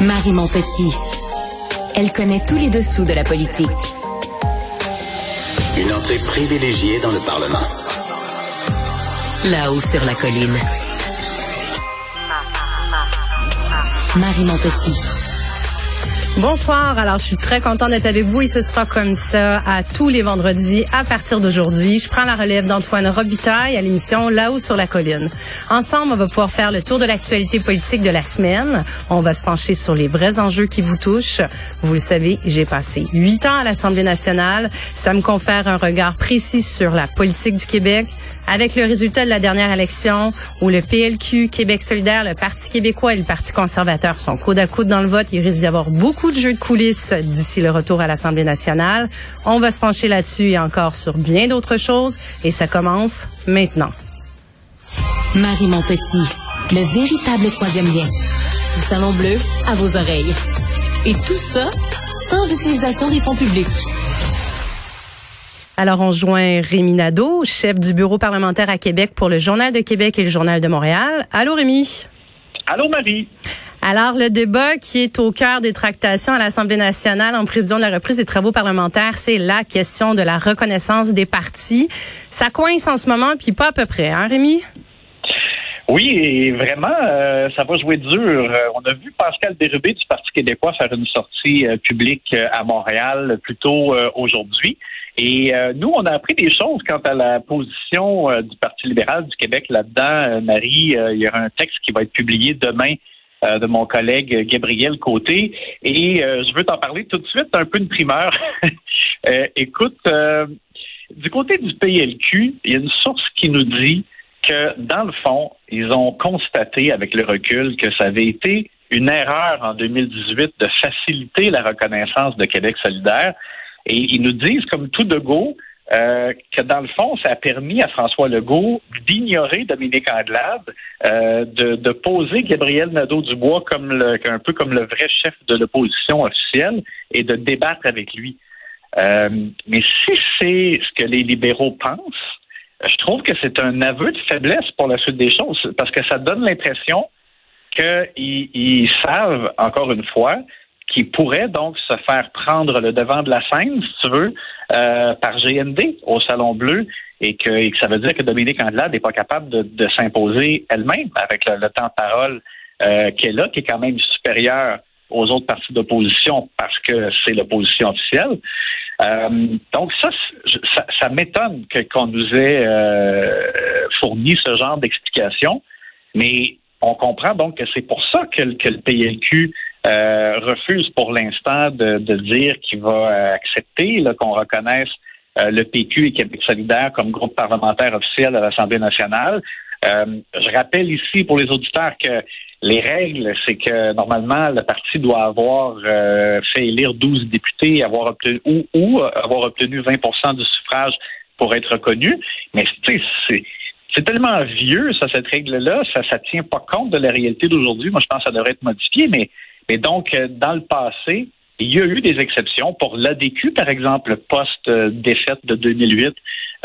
Marie Montpetit. Elle connaît tous les dessous de la politique. Une entrée privilégiée dans le Parlement. Là-haut sur la colline. Marie Montpetit. Bonsoir. Alors, je suis très contente d'être avec vous et ce sera comme ça à tous les vendredis à partir d'aujourd'hui. Je prends la relève d'Antoine Robitaille à l'émission Là-haut sur la colline. Ensemble, on va pouvoir faire le tour de l'actualité politique de la semaine. On va se pencher sur les vrais enjeux qui vous touchent. Vous le savez, j'ai passé huit ans à l'Assemblée nationale. Ça me confère un regard précis sur la politique du Québec, avec le résultat de la dernière élection où le PLQ, Québec solidaire, le Parti québécois et le Parti conservateur sont coude à coude dans le vote, il risque d'y avoir beaucoup de jeux de coulisses d'ici le retour à l'Assemblée nationale. On va se pencher là-dessus et encore sur bien d'autres choses et ça commence maintenant. Marie Montpetit, le véritable troisième lien. Du Salon Bleu à vos oreilles. Et tout ça sans utilisation des fonds publics. Alors, on joint Rémi Nadeau, chef du bureau parlementaire à Québec pour le Journal de Québec et le Journal de Montréal. Allô, Rémi? Allô, Marie? Alors, le débat qui est au cœur des tractations à l'Assemblée nationale en prévision de la reprise des travaux parlementaires, c'est la question de la reconnaissance des partis. Ça coince en ce moment, puis pas à peu près, hein, Rémi? Oui, et vraiment, euh, ça va jouer dur. Euh, on a vu Pascal Bérubé du Parti québécois faire une sortie euh, publique à Montréal plus tôt aujourd'hui. Et euh, nous, on a appris des choses quant à la position euh, du Parti libéral du Québec là-dedans. Euh, Marie, il y aura un texte qui va être publié demain de mon collègue Gabriel Côté. Et je veux t'en parler tout de suite, un peu une primeur. écoute, du côté du PLQ, il y a une source qui nous dit que, dans le fond, ils ont constaté avec le recul que ça avait été une erreur en 2018 de faciliter la reconnaissance de Québec solidaire et ils nous disent, comme tout de go, euh, que dans le fond, ça a permis à François Legault d'ignorer Dominique Anglade, euh, de, poser Gabriel Nadeau-Dubois comme le, un peu comme le vrai chef de l'opposition officielle et de débattre avec lui. Euh, mais si c'est ce que les libéraux pensent, je trouve que c'est un aveu de faiblesse pour la suite des choses, parce que ça donne l'impression qu'ils savent, encore une fois, qui pourrait donc se faire prendre le devant de la scène, si tu veux, euh, par GND au Salon Bleu et que, ça veut dire que Dominique Andelade n'est pas capable de, s'imposer elle-même avec le, temps de parole euh, qu'elle a, qui est quand même supérieur aux autres partis d'opposition parce que c'est l'opposition officielle. Euh, donc ça, ça, m'étonne qu'on nous ait euh, fourni ce genre d'explication, mais on comprend donc que c'est pour ça que, que le PLQ euh, refuse pour l'instant de, dire qu'il va euh, accepter qu'on reconnaisse euh, le PQ et Québec solidaire comme groupe parlementaire officiel de l'Assemblée nationale. je rappelle ici pour les auditeurs que les règles, c'est que normalement, le parti doit avoir fait élire 12 députés avoir obtenu, ou, ou avoir obtenu 20% du suffrage pour être reconnu. Mais c'est c'est tellement vieux, ça, cette règle-là, ça ne tient pas compte de la réalité d'aujourd'hui. Moi, je pense que ça devrait être modifié, mais et donc, euh, dans le passé, il y a eu des exceptions pour l'ADQ, par exemple, post-défaite de 2008,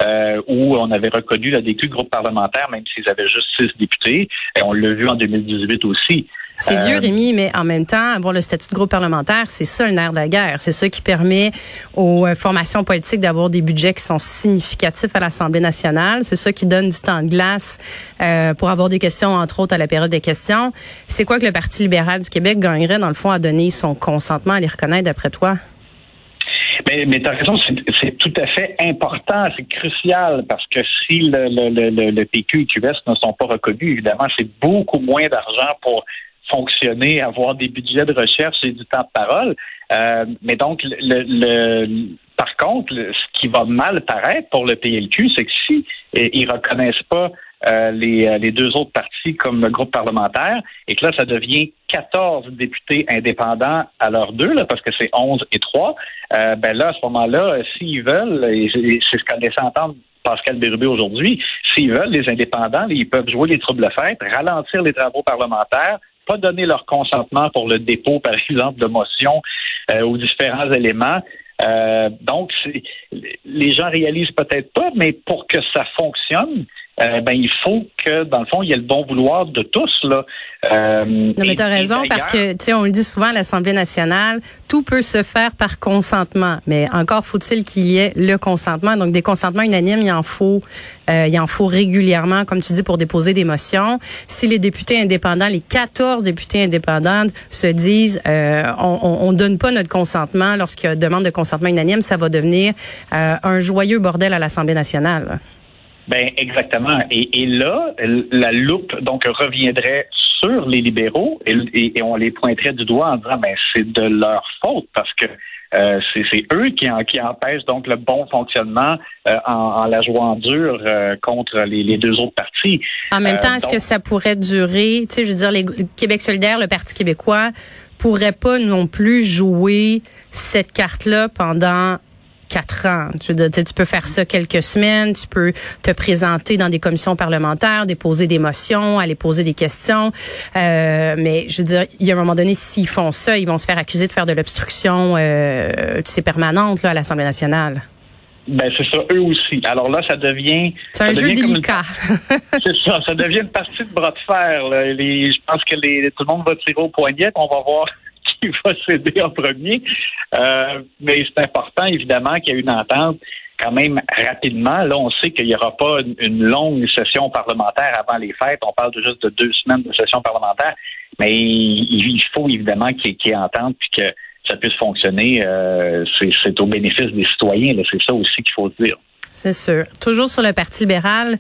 euh, où on avait reconnu l'ADQ groupe parlementaire, même s'ils avaient juste six députés. Et on l'a vu en 2018 aussi. C'est vieux, euh, Rémi, mais en même temps, avoir le statut de groupe parlementaire, c'est ça le nerf de la guerre. C'est ça qui permet aux euh, formations politiques d'avoir des budgets qui sont significatifs à l'Assemblée nationale. C'est ça qui donne du temps de glace euh, pour avoir des questions, entre autres, à la période des questions. C'est quoi que le Parti libéral du Québec gagnerait, dans le fond, à donner son consentement à les reconnaître, d'après toi? Mais, mais tu as raison, c'est tout à fait important, c'est crucial, parce que si le, le, le, le PQ et QS ne sont pas reconnus, évidemment, c'est beaucoup moins d'argent pour fonctionner, avoir des budgets de recherche et du temps de parole. Euh, mais donc, le, par contre, ce qui va mal paraître pour le PLQ, c'est que si ils reconnaissent pas euh, les, les, deux autres partis comme groupe parlementaire et que là, ça devient 14 députés indépendants à l'heure deux, là, parce que c'est 11 et 3, euh, ben là, à ce moment-là, s'ils veulent, et c'est ce qu'on laissé entendre Pascal Bérubé aujourd'hui, s'ils veulent, les indépendants, ils peuvent jouer les troubles fêtes, ralentir les travaux parlementaires, pas donner leur consentement pour le dépôt, par exemple, de motions euh, ou différents éléments. Euh, donc, les gens réalisent peut-être pas, mais pour que ça fonctionne, euh, ben il faut que dans le fond il y ait le bon vouloir de tous là. Euh, non mais tu as raison parce que tu sais on le dit souvent à l'Assemblée nationale, tout peut se faire par consentement, mais encore faut-il qu'il y ait le consentement. Donc des consentements unanimes, il en faut euh, il en faut régulièrement comme tu dis pour déposer des motions. Si les députés indépendants, les 14 députés indépendants se disent euh, on, on, on, donne pas notre consentement lorsqu'il y a demande de consentement unanime, ça va devenir euh, un joyeux bordel à l'Assemblée nationale. Ben exactement. Et, et, là, la loupe donc reviendrait sur les libéraux et, on les pointerait du doigt en disant ben c'est de leur faute parce que euh, c'est eux qui, qui empêchent donc le bon fonctionnement euh, en, en, la jouant dur euh, contre les, les, deux autres partis. En même temps, est-ce que ça pourrait durer? Tu sais, je veux dire, les Québec solidaire, le Parti québécois pourrait pas non plus jouer cette carte-là pendant quatre ans. Tu, veux dire, tu peux faire ça quelques semaines, tu peux te présenter dans des commissions parlementaires, déposer des motions, aller poser des questions. Euh, mais je veux dire, il y a un moment donné, s'ils font ça, ils vont se faire accuser de faire de l'obstruction, euh, tu sais, permanente là, à l'Assemblée nationale. Ben c'est ça, eux aussi. Alors là, ça devient. C'est un jeu délicat. c'est ça, ça devient une partie de bras de fer. Là. Les, je pense que les, tout le monde va tirer au poignet. On va voir qui va céder en premier. Euh, mais c'est important, évidemment, qu'il y ait une entente quand même rapidement. Là, on sait qu'il n'y aura pas une, longue session parlementaire avant les fêtes. On parle de juste de deux semaines de session parlementaire. Mais il, faut évidemment qu'il y, ait entente puis que ça puisse fonctionner. Euh, c'est au bénéfice des citoyens. C'est ça aussi qu'il faut dire. C'est sûr. Toujours sur le Parti libéral,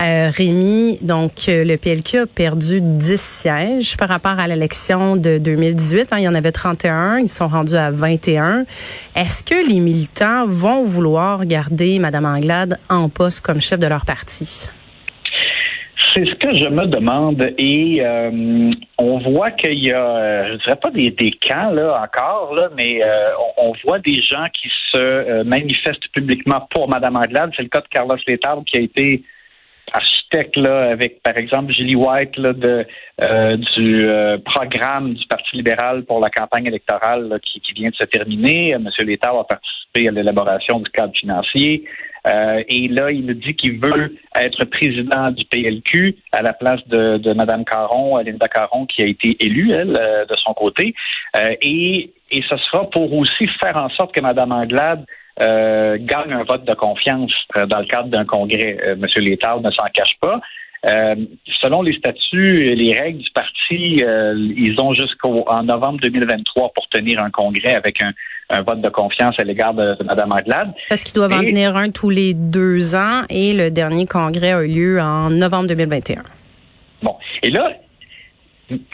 euh, Rémi, donc euh, le PLQ a perdu 10 sièges par rapport à l'élection de 2018. Hein, il y en avait 31, ils sont rendus à 21. Est-ce que les militants vont vouloir garder Mme Anglade en poste comme chef de leur parti? C'est ce que je me demande et euh, on voit qu'il y a, je dirais pas des, des camps là encore là, mais euh, on, voit des gens qui se euh, manifestent publiquement pour Mme Anglade. C'est le cas de Carlos Letard qui a été architecte là avec par exemple Julie White là, de du programme du Parti libéral pour la campagne électorale qui, qui, vient de se terminer. Monsieur Letard a participé à l'élaboration du cadre financier. Euh, et là, il me dit qu'il veut être président du PLQ à la place de, de Mme Caron, Linda Caron, qui a été élue, elle, euh, de son côté. Euh, et, et ce sera pour aussi faire en sorte que Mme Anglade gagne un vote de confiance dans le cadre d'un congrès. Monsieur Létard ne s'en cache pas. selon les statuts et les règles du parti, ils ont jusqu'en novembre 2023 pour tenir un congrès avec un, un vote de confiance à l'égard de, Mme Anglade. Parce qu'ils doivent en tenir un tous les deux ans et le dernier congrès a eu lieu en novembre 2021. Bon. Et là,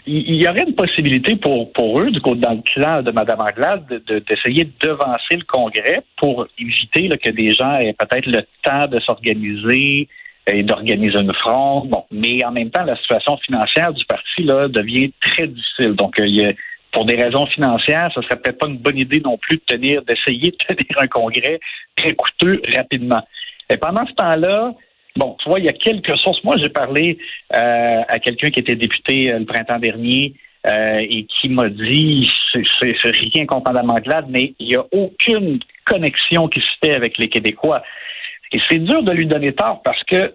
il y aurait une possibilité pour, pour eux, du coup, dans le clan de Mme Anglade, d'essayer de, devancer le congrès pour éviter que des gens aient peut-être le temps de s'organiser et d'organiser une fronde. Bon, mais en même temps, la situation financière du parti là, devient très difficile. Donc, il y a pour des raisons financières, ce serait peut-être pas une bonne idée non plus de tenir, d'essayer de tenir un congrès très coûteux rapidement. Et pendant ce temps-là, bon, tu vois, il y a quelques sources. Moi, j'ai parlé euh, à quelqu'un qui était député euh, le printemps dernier euh, et qui m'a dit, c'est rien contre Mme Anglade, mais il n'y a aucune connexion qui se fait avec les Québécois. Et c'est dur de lui donner tort parce que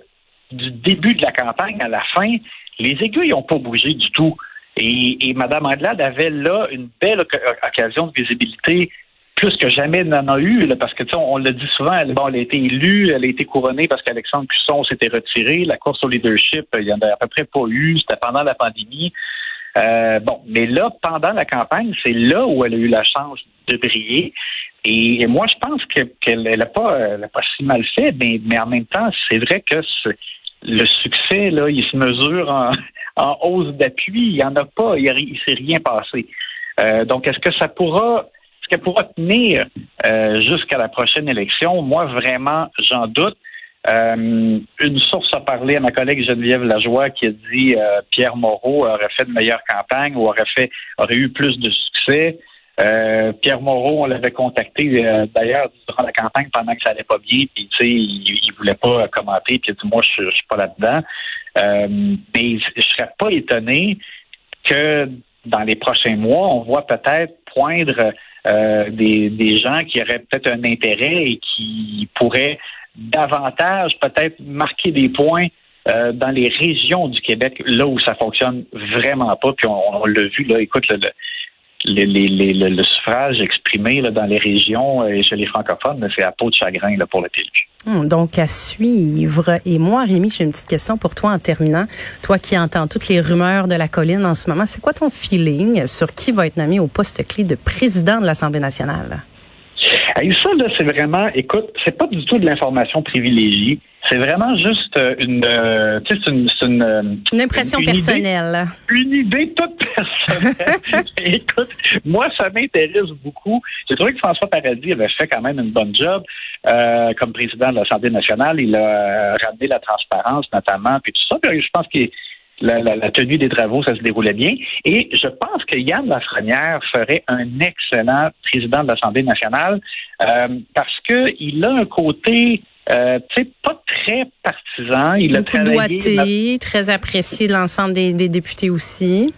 du début de la campagne à la fin, les aiguilles n'ont pas bougé du tout. Et, et Mme Anglade avait là une belle occasion de visibilité plus que jamais n'en a eu, parce que sais, on, le dit souvent, elle, bon, elle a été élue, elle a été couronnée parce qu'Alexandre Cusson s'était retiré. La course au leadership, il y en a à peu près pas eu, c'était pendant la pandémie. Euh, bon, mais là, pendant la campagne, c'est là où elle a eu la chance de briller. Et, moi, je pense qu'elle n'a pas, pas si mal fait, mais, mais en même temps, c'est vrai que le succès, là, il se mesure en, en hausse d'appui. Il n'y en a pas. Il ne s'est rien passé. Euh, donc, est-ce que ça pourra, est-ce qu'elle pourra tenir euh, jusqu'à la prochaine élection? Moi, vraiment, j'en doute. Euh, une source a parlé à ma collègue Geneviève Lajoie qui a dit Pierre Moreau aurait fait de meilleures campagnes ou aurait fait aurait eu plus de succès. Pierre Moreau, on l'avait contacté d'ailleurs durant la campagne pendant que ça allait pas bien, puis tu sais, il, il voulait pas commenter, puis il a dit moi je, je suis pas là-dedans. Euh, mais je serais pas étonné que dans les prochains mois, on voit peut-être poindre euh, des, des gens qui auraient peut-être un intérêt et qui pourraient davantage peut-être marquer des points dans les régions du Québec, là où ça fonctionne vraiment pas, puis on, l'a vu, là, écoute, le, le, suffrage exprimé là, dans les régions et chez les francophones, c'est à peau de chagrin là, pour le PLQ. Hmm, donc, à suivre. Et moi, Rémi, j'ai une petite question pour toi en terminant. Toi qui entends toutes les rumeurs de la colline en ce moment, c'est quoi ton feeling sur qui va être nommé au poste clé de président de l'Assemblée nationale? Et ça, là, c'est vraiment, écoute, c'est pas du tout de l'information privilégiée. C'est vraiment juste euh, une, euh, tu sais, c'est une, une, euh, une, impression personnelle. une idée toute écoute, moi, ça m'intéresse beaucoup. J'ai trouvé que François Paradis avait fait quand même une bonne job euh, comme président de l'Assemblée nationale. Il a ramené la transparence, notamment, puis tout ça. Puis je pense que la, la, tenue des travaux, ça se déroulait bien. Et je pense que Yann Lafrenière ferait un excellent président de l'Assemblée nationale euh, parce qu'il a un côté euh, tu sais, pas très partisan. Il Beaucoup a travaillé, très apprécié de l'ensemble des, députés aussi.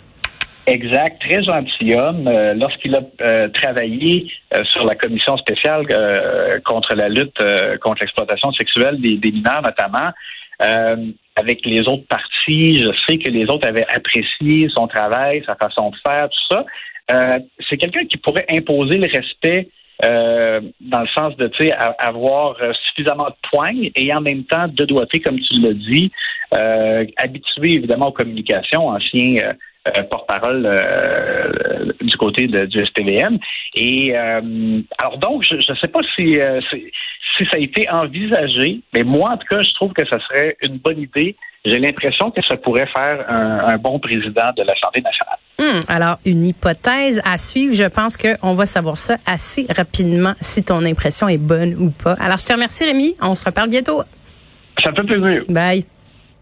Exact, très gentilhomme. Euh, Lorsqu'il a euh, travaillé euh, sur la commission spéciale contre la lutte contre l'exploitation sexuelle des, des mineurs notamment, avec les autres partis, je sais que les autres avaient apprécié son travail, sa façon de faire, tout ça. C'est quelqu'un qui pourrait imposer le respect euh, dans le sens de avoir euh, suffisamment de poignes et en même temps de doigté, comme tu l'as dit, euh, habitué évidemment aux communications, ancien euh, porte-parole du côté de, du STVM. Et alors donc, je ne sais pas si, si ça a été envisagé, mais moi en tout cas, je trouve que ça serait une bonne idée. J'ai l'impression que ça pourrait faire un, un bon président de l'Assemblée nationale. Hmm, alors, une hypothèse à suivre. Je pense qu'on va savoir ça assez rapidement si ton impression est bonne ou pas. Alors, je te remercie, Rémi. On se reparle bientôt. Ça fait plaisir. Bye.